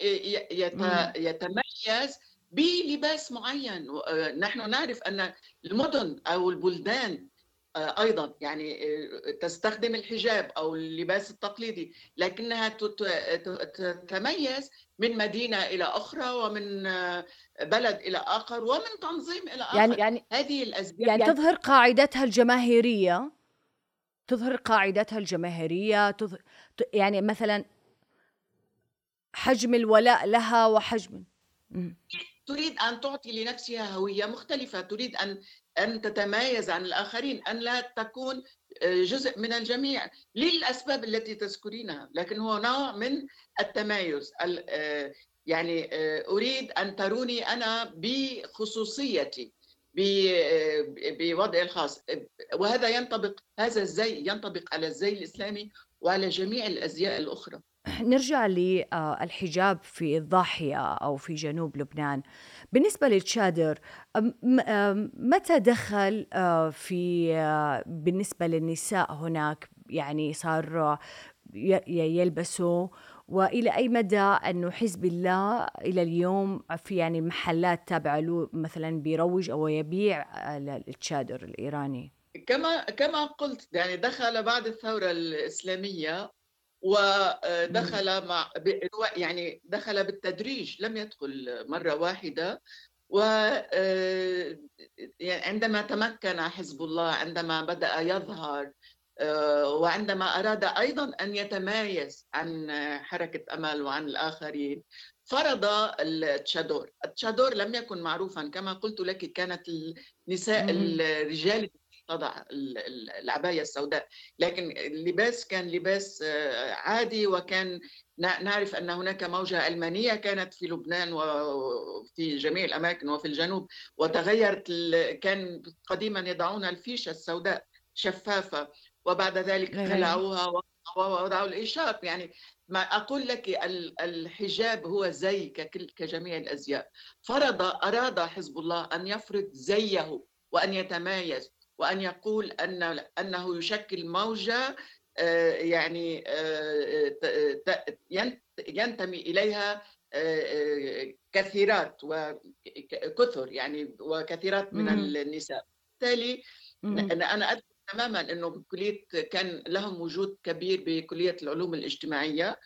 يت- مم. يتميز بلباس معين. آه، نحن نعرف أن المدن أو البلدان آه، أيضا يعني آه، تستخدم الحجاب أو اللباس التقليدي لكنها تتميز من مدينة إلى أخرى ومن آه، بلد إلى آخر ومن تنظيم إلى آخر يعني يعني هذه الازياء يعني تظهر قاعدتها الجماهيرية تظهر قاعدتها الجماهيرية تظهر يعني مثلا حجم الولاء لها وحجم. تريد أن تعطي لنفسها هوية مختلفة تريد أن أن تتمايز عن الآخرين أن لا تكون آه، جزء من الجميع. للأسباب التي تذكرينها لكن هو نوع من التمايز. ال- آه، يعني آه، أريد أن تروني أنا بخصوصيتي بوضعي الخاص. وهذا ينطبق هذا الزي ينطبق على الزي الإسلامي وعلى جميع الأزياء الأخرى. نرجع للحجاب في الضاحية أو في جنوب لبنان. بالنسبة للتشادر أم، متى دخل آه، في آه، بالنسبة للنساء هناك؟ يعني صار آه، يلبسوا. وإلى أي مدى أنه حزب الله إلى اليوم في يعني محلات تابعة له مثلا بيروج أو يبيع آه، التشادر الإيراني؟ كما كما قلت يعني دخل بعد الثورة الإسلامية ودخل مع يعني دخل بالتدريج لم يدخل مرة واحدة. و آه، يعني عندما تمكن حزب الله عندما بدأ يظهر آه، وعندما أراد أيضا أن يتمايز عن حركة أمل وعن الآخرين فرض التشادور. التشادور لم يكن معروفا كما قلت لك كانت النساء. الرجال تضع ال- ال- العباية السوداء. لكن اللباس كان لباس آه، عادي وكان نعرف أن هناك موجة ألمانية كانت في لبنان وفي جميع الأماكن وفي الجنوب وتغيرت كان قديما يضعون الفيشة السوداء شفافة وبعد ذلك. خلعوها ووضعوا الإشارب يعني ما أقول لك ال- الحجاب هو زي كجميع الأزياء. فرض أراد حزب الله أن يفرض زيه وأن يتمايز. وأن يقول أن أنه يشكل موجة آه، يعني آه، ين- ينتمي إليها آه، آه، كثيرات وكثر يعني وكثيرات من. النساء. بالتالي أنا أدرك تماما أنه بكلية كان لهم وجود كبير بكلية العلوم الاجتماعية.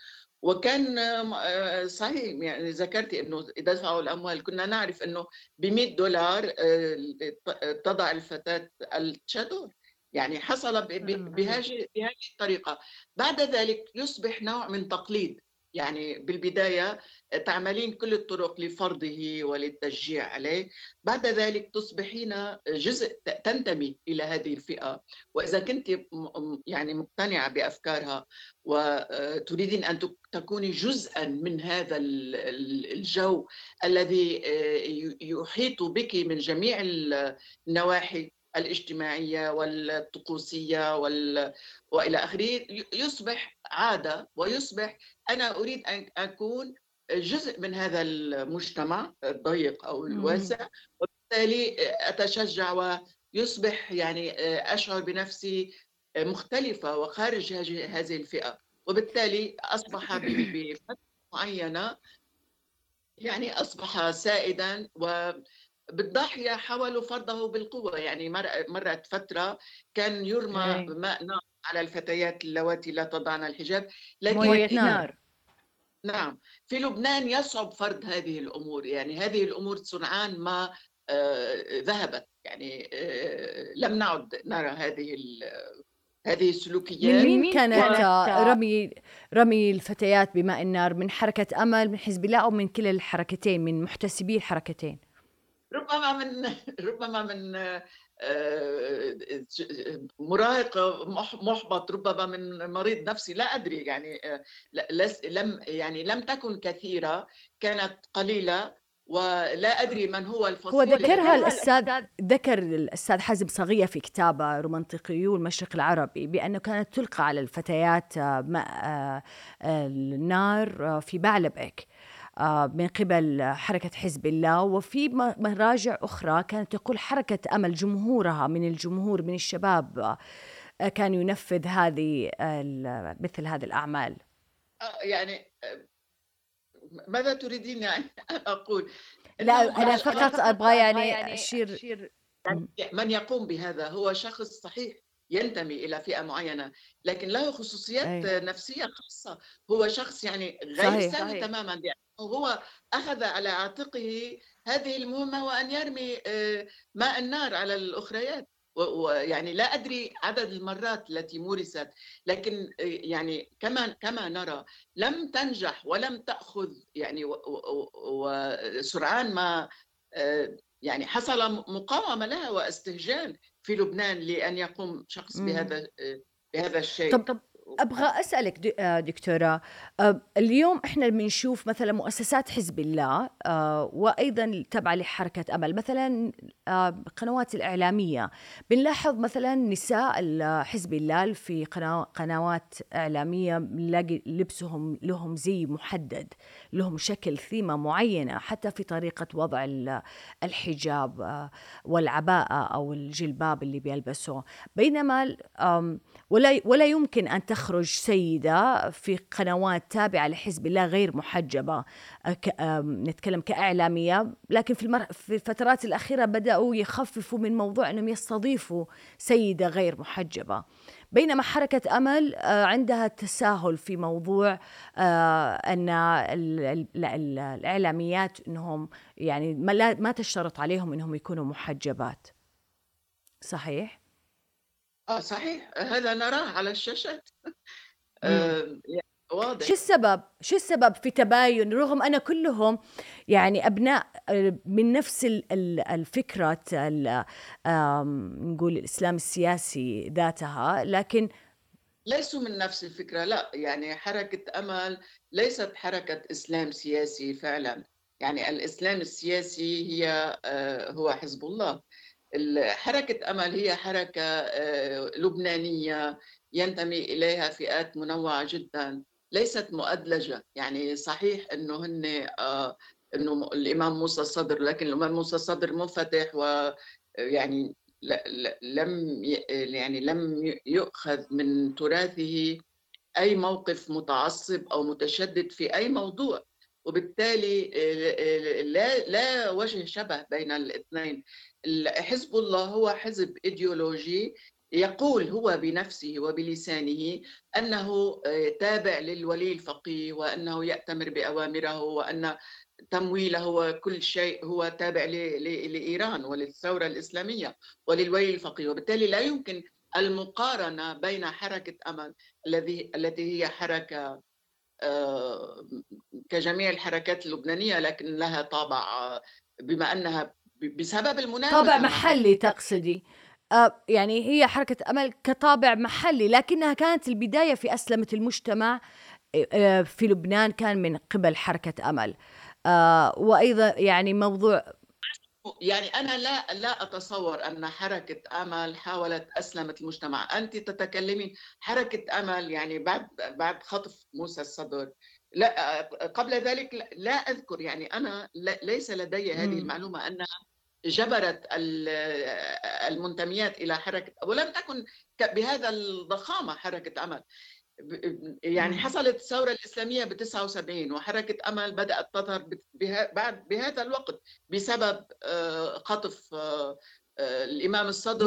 وكان آه، صحيح يعني ذكرتي إنه دفعوا الأموال. كنا نعرف إنه ب 100 دولار آه، تضع الفتاة التشادور. يعني حصل بهذه الطريقة. بعد ذلك يصبح نوع من تقليد. يعني بالبداية تعملين كل الطرق لفرضه وللتشجيع عليه. بعد ذلك تصبحين جزء تنتمي إلى هذه الفئة. وإذا كنت يعني مقتنعة بأفكارها وتريدين أن تك- تكوني جزءا من هذا ال- ال- الجو الذي آه، يحيط بك من جميع ال- النواحي الاجتماعية والطقوسية وال... وإلى آخره يصبح عادة ويصبح أنا أريد أن أكون جزء من هذا المجتمع الضيق أو مم. الواسع وبالتالي أتشجع ويصبح يعني أشعر بنفسي مختلفة وخارج هذه الفئة وبالتالي أصبح [CLEARS THROAT] ب- بفترة معينة يعني أصبح سائدا وبالضاحيه حاولوا فرضه بالقوة يعني مر- مرت فترة كان يرمى. ماء نار على الفتيات اللواتي لا تضعن الحجاب لكن موية نار. نعم. في لبنان يصعب فرض هذه الأمور يعني هذه الأمور سرعان ما آه، ذهبت. يعني آه، لم نعد نرى هذه ال- هذه السلوكيات. من مين كانت؟ رمي رمي الفتيات بماء النار من حركة أمل من حزب الله أو من كلا الحركتين من محتسبي الحركتين؟ ربما من [LAUGHS] ربما من آه، مراهق محبط ربما من مريض نفسي لا أدري يعني آه، لم يعني لم تكن كثيرة كانت قليلة ولا أدري من هو الفصيل هو ذكرها الأستاذ ذكر الأستاذ حازم صغية في كتابه رومانتيقيو المشرق العربي بأنه كانت تلقى على الفتيات آه، ماء النار في بعلبك. من قبل حركة حزب الله. وفي مراجع أخرى كانت تقول حركة أمل جمهورها من الجمهور من الشباب آه، كان ينفذ هذه مثل هذه الأعمال. آه، يعني ماذا تريدين أن أقول؟ لا أنا فقط أبغى يعني, يعني أشير يعني من يقوم بهذا. هو شخص صحيح ينتمي إلى فئة معينة لكن له خصوصيات أي. نفسية خاصة. هو شخص يعني غير سهل تماما. هو أخذ على عاتقه هذه المهمة وأن يرمي آه، ماء النار على الأخريات. ويعني لا أدري عدد المرات التي مورست لكن آه، يعني كما كما نرى لم تنجح ولم تأخذ يعني وسرعان ما آه، يعني حصل مقاومة لها واستهجان في لبنان لأن يقوم شخص بهذا بهذا الشيء. طب طب أبغى أسألك آه، دكتورة آه، اليوم إحنا بنشوف مثلا مؤسسات حزب الله آه، وأيضا تبع لحركة أمل. مثلا القنوات الإعلامية. بنلاحظ مثلا نساء حزب الله في قنوات إعلامية نلاقي لبسهم لهم زي محدد لهم شكل ثيمة معينة حتى في طريقة وضع الحجاب والعباءة أو الجلباب اللي بيلبسوه. بينما ولا ولا يمكن أن تخ تخرج سيدة في قنوات تابعة لحزب الله غير محجبة نتكلم كإعلامية. لكن في, المر... في الفترات الأخيرة بدأوا يخففوا من موضوع أنهم يستضيفوا سيدة غير محجبة. بينما حركة أمل عندها تساهل في موضوع أن الإعلاميات أنهم يعني ما تشترط عليهم أنهم يكونوا محجبات. صحيح؟ آه صحيح. هذا نراه على الشاشات؟ [LAUGHS] يعني واضح. شو السبب؟ شو السبب في تباين؟ رغم أن كلهم يعني أبناء آه، من نفس الفكرة نقول الإسلام السياسي ذاتها لكن ليسوا من نفس الفكرة لا. يعني حركة أمل ليست حركة إسلام سياسي فعلا. يعني الإسلام السياسي هي آه، هو حزب الله. حركة أمل هي حركة آه، لبنانية ينتمي إليها فئات منوعة جدا ليست مؤدلجة. يعني صحيح أنه هن آه، أنه الإمام موسى الصدر لكن الإمام موسى الصدر منفتح ويعني لم يعني لم يؤخذ من تراثه أي موقف متعصب أو متشدد في أي موضوع. وبالتالي لا لا وجه شبه بين الاثنين. حزب الله هو حزب إيديولوجي يقول هو بنفسه وبلسانه أنه آه، تابع للولي الفقيه وأنه يأتمر بأوامره وأن تمويله وكل شيء هو تابع لإيران وللثورة الإسلامية وللولي الفقيه. وبالتالي لا يمكن المقارنة بين حركة أمل الذي التي هي حركة كجميع الحركات اللبنانية لكن لها طابع آه، بما أنها بسبب المنافسه طابع محلي تقصدي. آه يعني هي حركة أمل كطابع محلي لكنها كانت البداية في أسلمة المجتمع آه في لبنان كان من قبل حركة أمل. آه وأيضا يعني موضوع يعني أنا لا لا أتصور أن حركة أمل حاولت أسلمة المجتمع. أنت تتكلمين حركة أمل يعني بعد بعد خطف موسى الصدر. لا قبل ذلك لا أذكر يعني أنا ليس لدي هذه المعلومة أنها جبرت المنتميات إلى حركة ولم تكن بهذا الضخامة حركة آمل. يعني حصلت الثورة الإسلامية ب 79 وحركة أمل بدأت تظهر بعد بهذا الوقت بسبب آه، خطف آه، آه، الإمام الصدر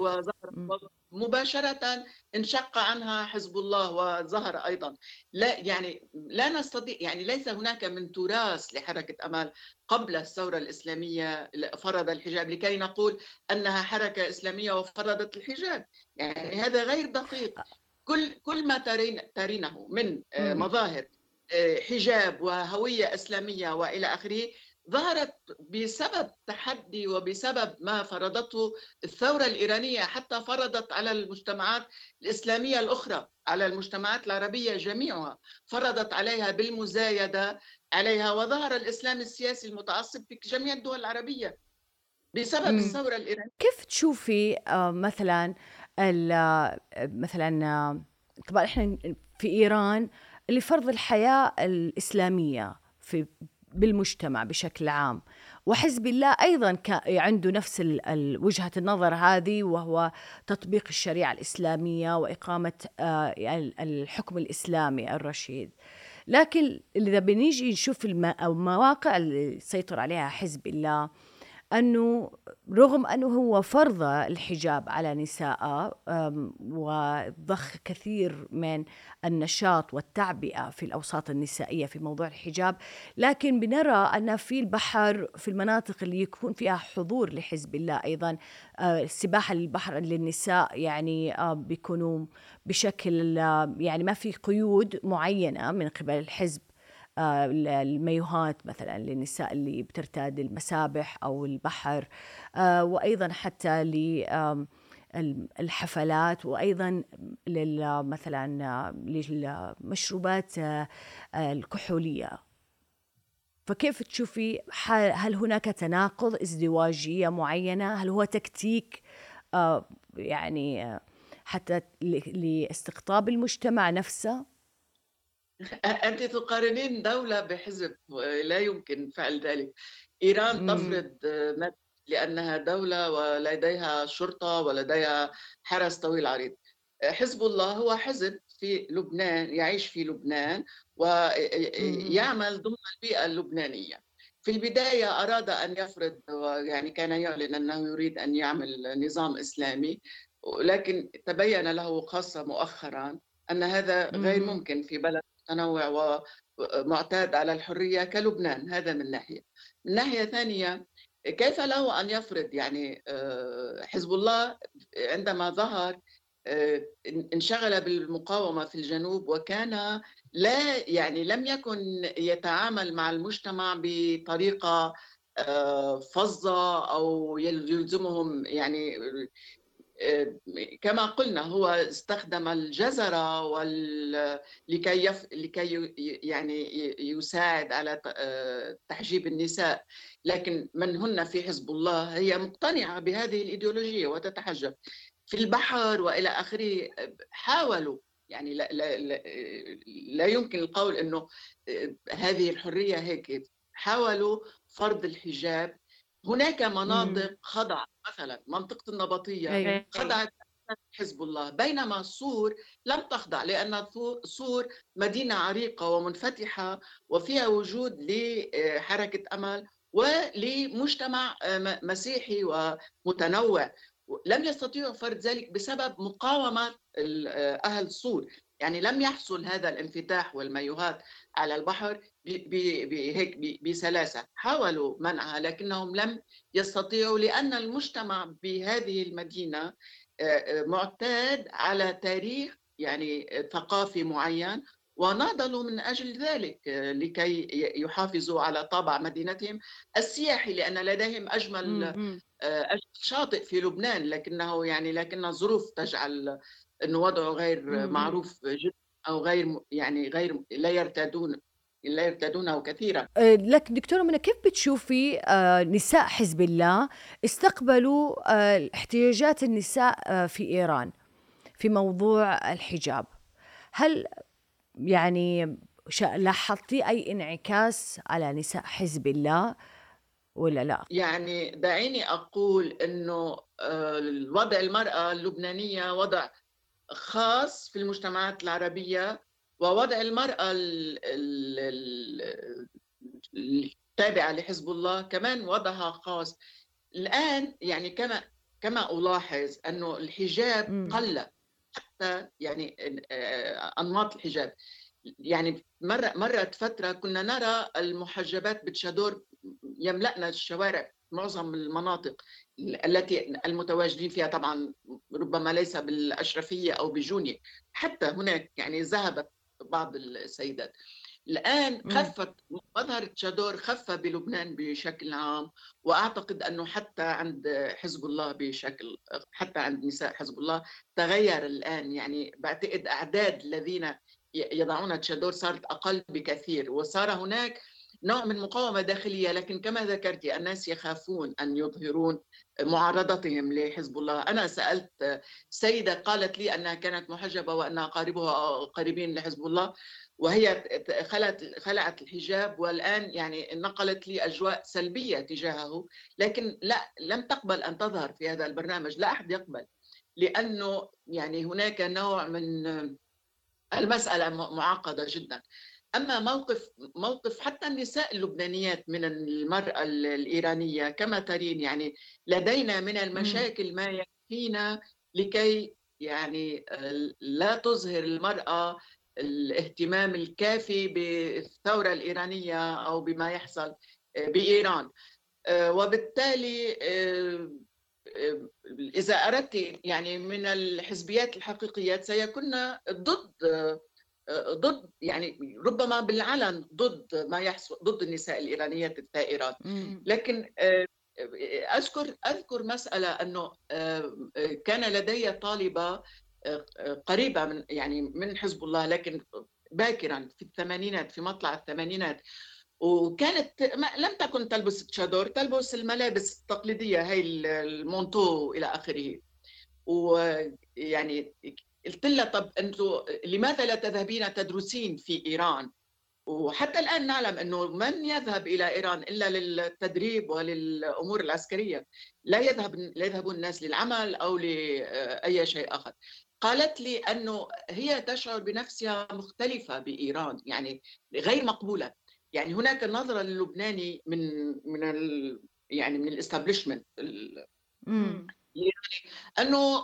وظهر مباشرة انشق عنها حزب الله وظهر أيضا. لا يعني لا نستطيع يعني ليس هناك من تراث لحركة أمال قبل الثورة الإسلامية فرض الحجاب لكي نقول أنها حركة إسلامية وفرضت الحجاب. يعني هذا غير دقيق. كل كل ما ترينه من آه، مظاهر آه، حجاب وهوية إسلامية وإلى آخره ظهرت بسبب تحدي وبسبب ما فرضته الثورة الإيرانية حتى فرضت على المجتمعات الإسلامية الأخرى على المجتمعات العربية جميعها فرضت عليها بالمزايدة عليها وظهر الإسلام السياسي المتعصب في جميع الدول العربية بسبب. الثورة الإيرانية كيف تشوفي آه، مثلا مثلا طبعا إحنا في إيران لفرض الحياة الإسلامية في بالمجتمع بشكل عام. وحزب الله أيضا عنده نفس وجهة النظر هذه وهو تطبيق الشريعة الإسلامية وإقامة آه، ال- الحكم الإسلامي الرشيد. لكن إذا بنيجي نشوف الم- المواقع اللي سيطر عليها حزب الله أنه رغم أنه هو فرض الحجاب على نساء وضخ كثير من النشاط والتعبئة في الأوساط النسائية في موضوع الحجاب لكن بنرى أن في البحر في المناطق اللي يكون فيها حضور لحزب الله أيضا آه، السباحة للبحر للنساء يعني آه، بيكونوا بشكل يعني ما في قيود معينة من قبل الحزب المايوهات مثلا للنساء اللي بترتاد المسابح أو البحر آه، وأيضا حتى ل الحفلات وأيضا مثلا آه، للمشروبات آه، آه، الكحولية. فكيف تشوفي هل هناك تناقض ازدواجية معينة؟ هل هو تكتيك آه، يعني آه، حتى لاستقطاب المجتمع نفسه؟ أنت تقارنين دولة بحزب لا يمكن فعل ذلك إيران. تفرض لأنها دولة ولديها شرطة ولديها حرس طويل عريض حزب الله هو حزب في لبنان يعيش في لبنان ويعمل ضمن البيئة اللبنانية في البداية أراد أن يفرض يعني كان يعلن أنه يريد أن يعمل نظام إسلامي لكن تبين له خاصة مؤخرا أن هذا غير مم. ممكن في بلد متنوع ومعتاد على الحرية كلبنان هذا من ناحية. من ناحية ثانية كيف له أن يفرض؟ يعني آه، حزب الله عندما ظهر آه، انشغل بالمقاومة في الجنوب وكان لا يعني لم يكن يتعامل مع المجتمع بطريقة آه، فظة أو يلزمهم يعني كما قلنا هو استخدم الجزرة وال... لكي يف... لكي يعني يساعد على تحجيب النساء. لكن من هن في حزب الله هي مقتنعة بهذه الإيديولوجية وتتحجب. في البحر وإلى آخره حاولوا يعني لا, لا, لا, لا يمكن القول أنه آه، هذه الحرية هيك. حاولوا فرض الحجاب هناك مناطق خضعت مثلا منطقة النبطية أيوة. خضعت حزب الله بينما صور لم تخضع لأن صور مدينة عريقة ومنفتحة وفيها وجود لحركة أمل ولمجتمع مسيحي ومتنوع. لم يستطيعوا فرض ذلك بسبب مقاومة أهل صور يعني لم يحصل هذا الانفتاح والمايوهات. على البحر ب- ب- بهيك بسلاسة حاولوا منعها لكنهم لم يستطيعوا لأن المجتمع بهذه المدينة معتاد على تاريخ يعني ثقافي معين وناضلوا من أجل ذلك لكي يحافظوا على طابع مدينتهم السياحي لأن لديهم أجمل مم. آه، أجمل شاطئ في لبنان لكنه يعني لكن الظروف تجعل أنه وضعه غير مم. معروف جدا أو غير يعني غير لا يرتادون لا يرتادونه كثيرا آه، لكن دكتورة منى كيف بتشوفي آه، نساء حزب الله استقبلوا آه، احتياجات النساء في إيران في موضوع الحجاب هل يعني لاحظتي أي انعكاس على نساء حزب الله ولا لا؟ يعني دعيني أقول أنه الوضع المرأة اللبنانية وضع خاص في المجتمعات العربية ووضع المرأة ال- ال- ال- التابعة لحزب الله كمان وضعها خاص الآن يعني كما كما ألاحظ أنه الحجاب. قل حتى يعني آه، أنماط الحجاب يعني مرة مرت فترة كنا نرى المحجبات بتشادور يملأنا الشوارع معظم المناطق التي المتواجدين فيها طبعا ربما ليس بالأشرفية أو بجونية حتى هناك يعني ذهبت بعض السيدات. الآن مم. خفت مظهر تشادور خف بلبنان بشكل عام وأعتقد أنه حتى عند حزب الله بشكل حتى عند نساء حزب الله تغير الآن. يعني بعتقد أعداد الذين يضعون تشادور صارت أقل بكثير. وصار هناك نوع من مقاومة داخلية لكن كما ذكرت الناس يخافون أن يظهرون معارضتهم لحزب الله. أنا سألت سيدة قالت لي أنها كانت محجبة وأن أقاربها قريبين لحزب الله وهي خلعت خلعت الحجاب والآن يعني نقلت لي أجواء سلبية تجاهه. لكن لا لم تقبل أن تظهر في هذا البرنامج لا أحد يقبل لأنه يعني هناك نوع من المسألة معقدة جدا. أما موقف موقف حتى النساء اللبنانيات من المرأة ال- الإيرانية كما ترين يعني لدينا من المشاكل ما يكفينا لكي يعني آه، لا تظهر المرأة الاهتمام الكافي بالثورة الإيرانية أو بما يحصل بإيران. آه، وبالتالي آه، آه، إذا أردت يعني من الحزبيات الحقيقيات سيكون ضد ضد يعني ربما بالعلن ضد ما يحصل ضد النساء الإيرانيات الثائرات. لكن آه، أذكر أذكر مسألة أنه آه، كان لدي طالبة آه، قريبة من يعني من حزب الله لكن باكرا في الثمانينات في مطلع الثمانينات. وكانت ما لم تكن تلبس تشادور تلبس الملابس التقليدية هي المونتو إلى آخره. ويعني قلت لها طب أنتم لماذا لا تذهبين تدرسين في إيران؟ وحتى الآن نعلم أنه من يذهب إلى إيران إلا للتدريب وللأمور العسكرية. لا يذهب لا يذهبون الناس للعمل أو لأي شيء آخر. قالت لي أنه هي تشعر بنفسها مختلفة بإيران يعني غير مقبولة. يعني هناك نظره للبناني من من ال يعني من الاستابليشمنت. انه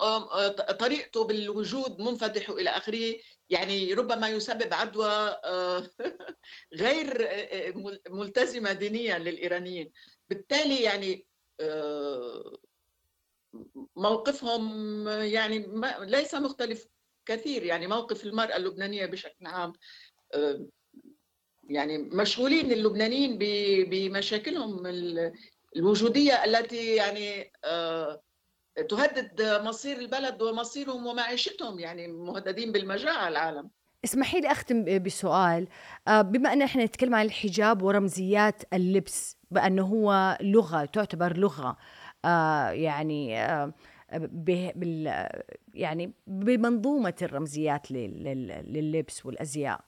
طريقته بالوجود منفتح وإلى آخره. يعني ربما يسبب عدوى [LAUGHS] غير ملتزمة دينيا للإيرانيين. بالتالي يعني موقفهم يعني ليس مختلف كثير. يعني موقف المرأة اللبنانية بشكل عام يعني مشغولين اللبنانيين بمشاكلهم الوجودية التي يعني تهدد مصير البلد ومصيرهم ومعيشتهم يعني مهددين بالمجاعة العالم. اسمحي لي أختم بسؤال. بما أن إحنا نتكلم عن الحجاب ورمزيات اللبس بأنه هو لغة تعتبر لغة يعني بال يعني بمنظومة الرمزيات لللبس والأزياء.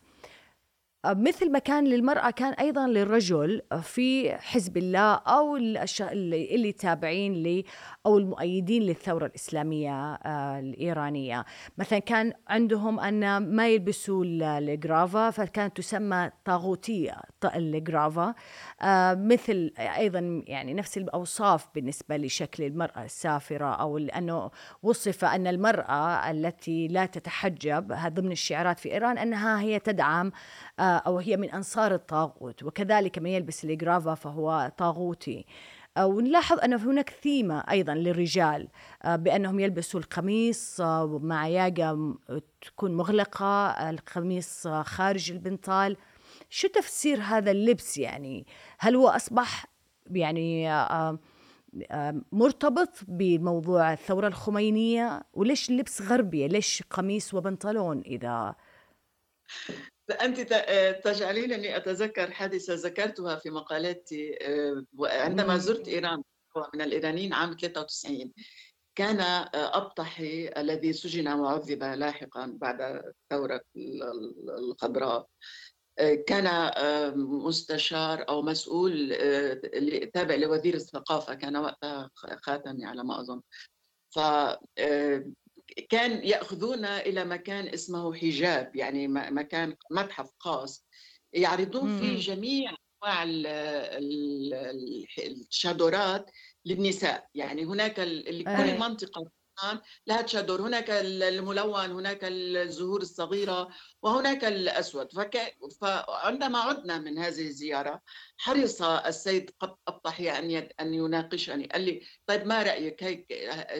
مثل ما كان للمرأة كان أيضا للرجل في حزب الله أو اللي تابعين لي أو المؤيدين للثورة الإسلامية الإيرانية. مثلا كان عندهم أن ما يلبسوا الجرافا فكانت تسمى طاغوتية الجرافا. مثل أيضا يعني نفس الأوصاف بالنسبة لشكل المرأة السافرة أو أنه وصف أن المرأة التي لا تتحجب ضمن الشعارات في إيران أنها هي تدعم أو هي من أنصار الطاغوت وكذلك من يلبس الجرافا فهو طاغوتي. ونلاحظ أن هناك ثيمة أيضا للرجال بأنهم يلبسوا القميص مع ياقة تكون مغلقة القميص خارج البنطال. شو تفسير هذا اللبس يعني؟ هل هو أصبح يعني مرتبط بموضوع الثورة الخمينية؟ وليش اللبس غربي؟ ليش قميص وبنطلون إذا؟ أنت تجعلينني أتذكر حادثة ذكرتها في مقالاتي عندما زرت إيران من الإيرانيين عام 93 كان أبطحي الذي سجن وعذب لاحقا بعد الثورة الخضراء. كان مستشار أو مسؤول تابع لوزير الثقافة كان وقتها خاتمي على ما أظن. ف كان ياخذونا إلى مكان اسمه حجاب يعني مكان متحف خاص. يعرضون فيه جميع أنواع الشادورات للنساء. يعني هناك لكل منطقة لها تشادور هناك الملون هناك الزهور الصغيرة وهناك الأسود. فك... فعندما عدنا من هذه الزيارة حرص السيد الطحي أن ي... أن يناقشني قال لي طيب ما رأيك؟ هيك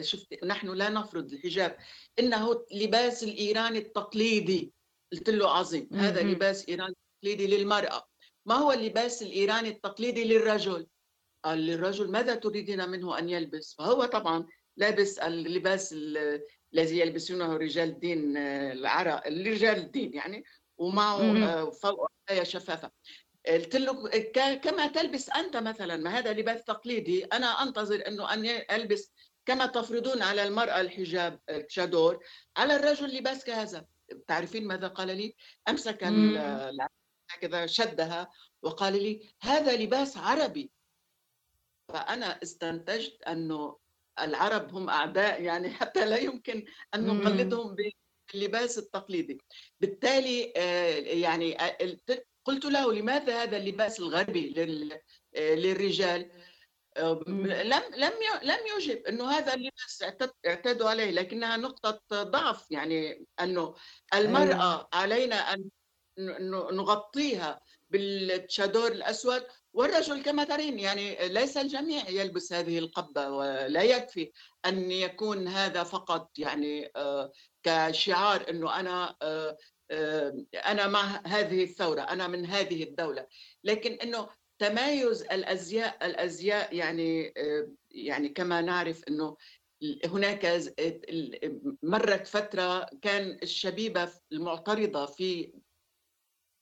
شفت نحن لا نفرض الحجاب إنه لباس الإيراني التقليدي. قلت له عظيم هذا لباس إيراني التقليدي للمرأة. ما هو اللباس الإيراني التقليدي للرجل؟ قال للرجل ماذا تريدين منه أن يلبس؟ فهو طبعا لابس اللباس الذي يلبسونه رجال الدين العرب رجال الدين يعني ومعه فوق شفافة. قلت له كما تلبس أنت مثلا ما هذا لباس تقليدي أنا أنتظر إنه أن البس كما تفرضون على المرأة الحجاب الشادور على الرجل لباس كهذا. تعرفين ماذا قال لي؟ أمسك هكذا شدها وقال لي هذا لباس عربي. فأنا استنتجت أنه العرب هم أعداء يعني [LAUGHS] حتى لا يمكن أن نقلدهم باللباس التقليدي. بالتالي آه، يعني آه، قلت له لماذا هذا اللباس الغربي للرجال؟ لم لم لم يجب إنه هذا اللباس اعتادوا عليه لكنها نقطة ضعف يعني أنه المرأة أيوة. علينا أن نغطيها بالتشادور الأسود والرجل كما ترين يعني ليس الجميع يلبس هذه القبة ولا يكفي أن يكون هذا فقط يعني آه، كشعار إنه أنا آه، أنا مع هذه الثورة أنا من هذه الدولة. لكن إنه تمايز الأزياء الأزياء يعني يعني كما نعرف إنه هناك مرت فترة كان الشبيبة المعترضة في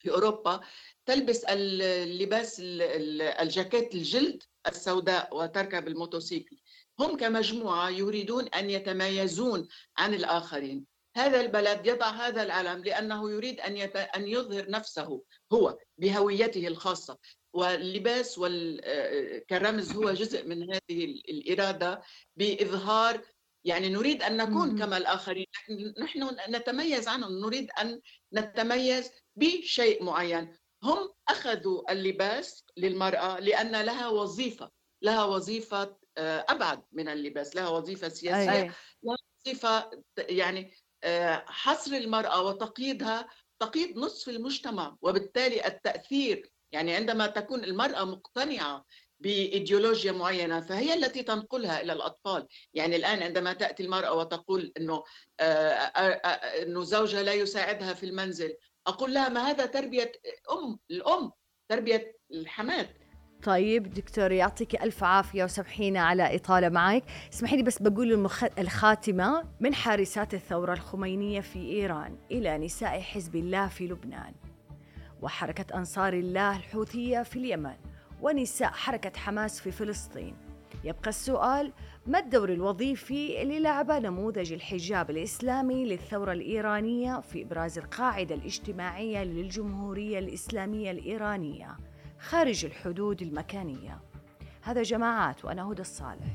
في أوروبا تلبس اللباس الجاكيت الجلد السوداء وتركب الموتوسيكل. هم كمجموعة يريدون أن يتميزون عن الآخرين. هذا البلد يضع هذا العلم لأنه يريد أن يت... أن يظهر نفسه هو بهويته الخاصة. واللباس وال... كرمز هو جزء من هذه الإرادة بإظهار يعني نريد أن نكون كما الآخرين نحن نتميز عنهم. نريد أن نتميز بشيء معين. هم أخذوا اللباس للمرأة لأن لها وظيفة لها وظيفة آه، أبعد من اللباس لها وظيفة سياسية أي. لها وظيفة يعني حصر المرأة وتقييدها تقييد نصف المجتمع. وبالتالي التأثير يعني عندما تكون المرأة مقتنعة بإيديولوجيا معينة فهي التي تنقلها إلى الأطفال، يعني الآن عندما تأتي المرأة وتقول إنه آه، آه، آه، إنه زوجها لا يساعدها في المنزل، أقول لها ما هذا تربية أم الأم تربية الحماة. طيب دكتور يعطيك ألف عافية وسمحينا على إطالة معك. اسمحي لي بس بقول المخ... الخاتمة من حارسات الثورة الخمينية في إيران إلى نساء حزب الله في لبنان وحركة أنصار الله الحوثية في اليمن ونساء حركة حماس في فلسطين. يبقى السؤال ما الدور الوظيفي اللي لعبه نموذج الحجاب الإسلامي للثورة الإيرانية في إبراز القاعدة الاجتماعية للجمهورية الإسلامية الإيرانية خارج الحدود المكانية؟ هذا جماعات وأنا هدى الصالح.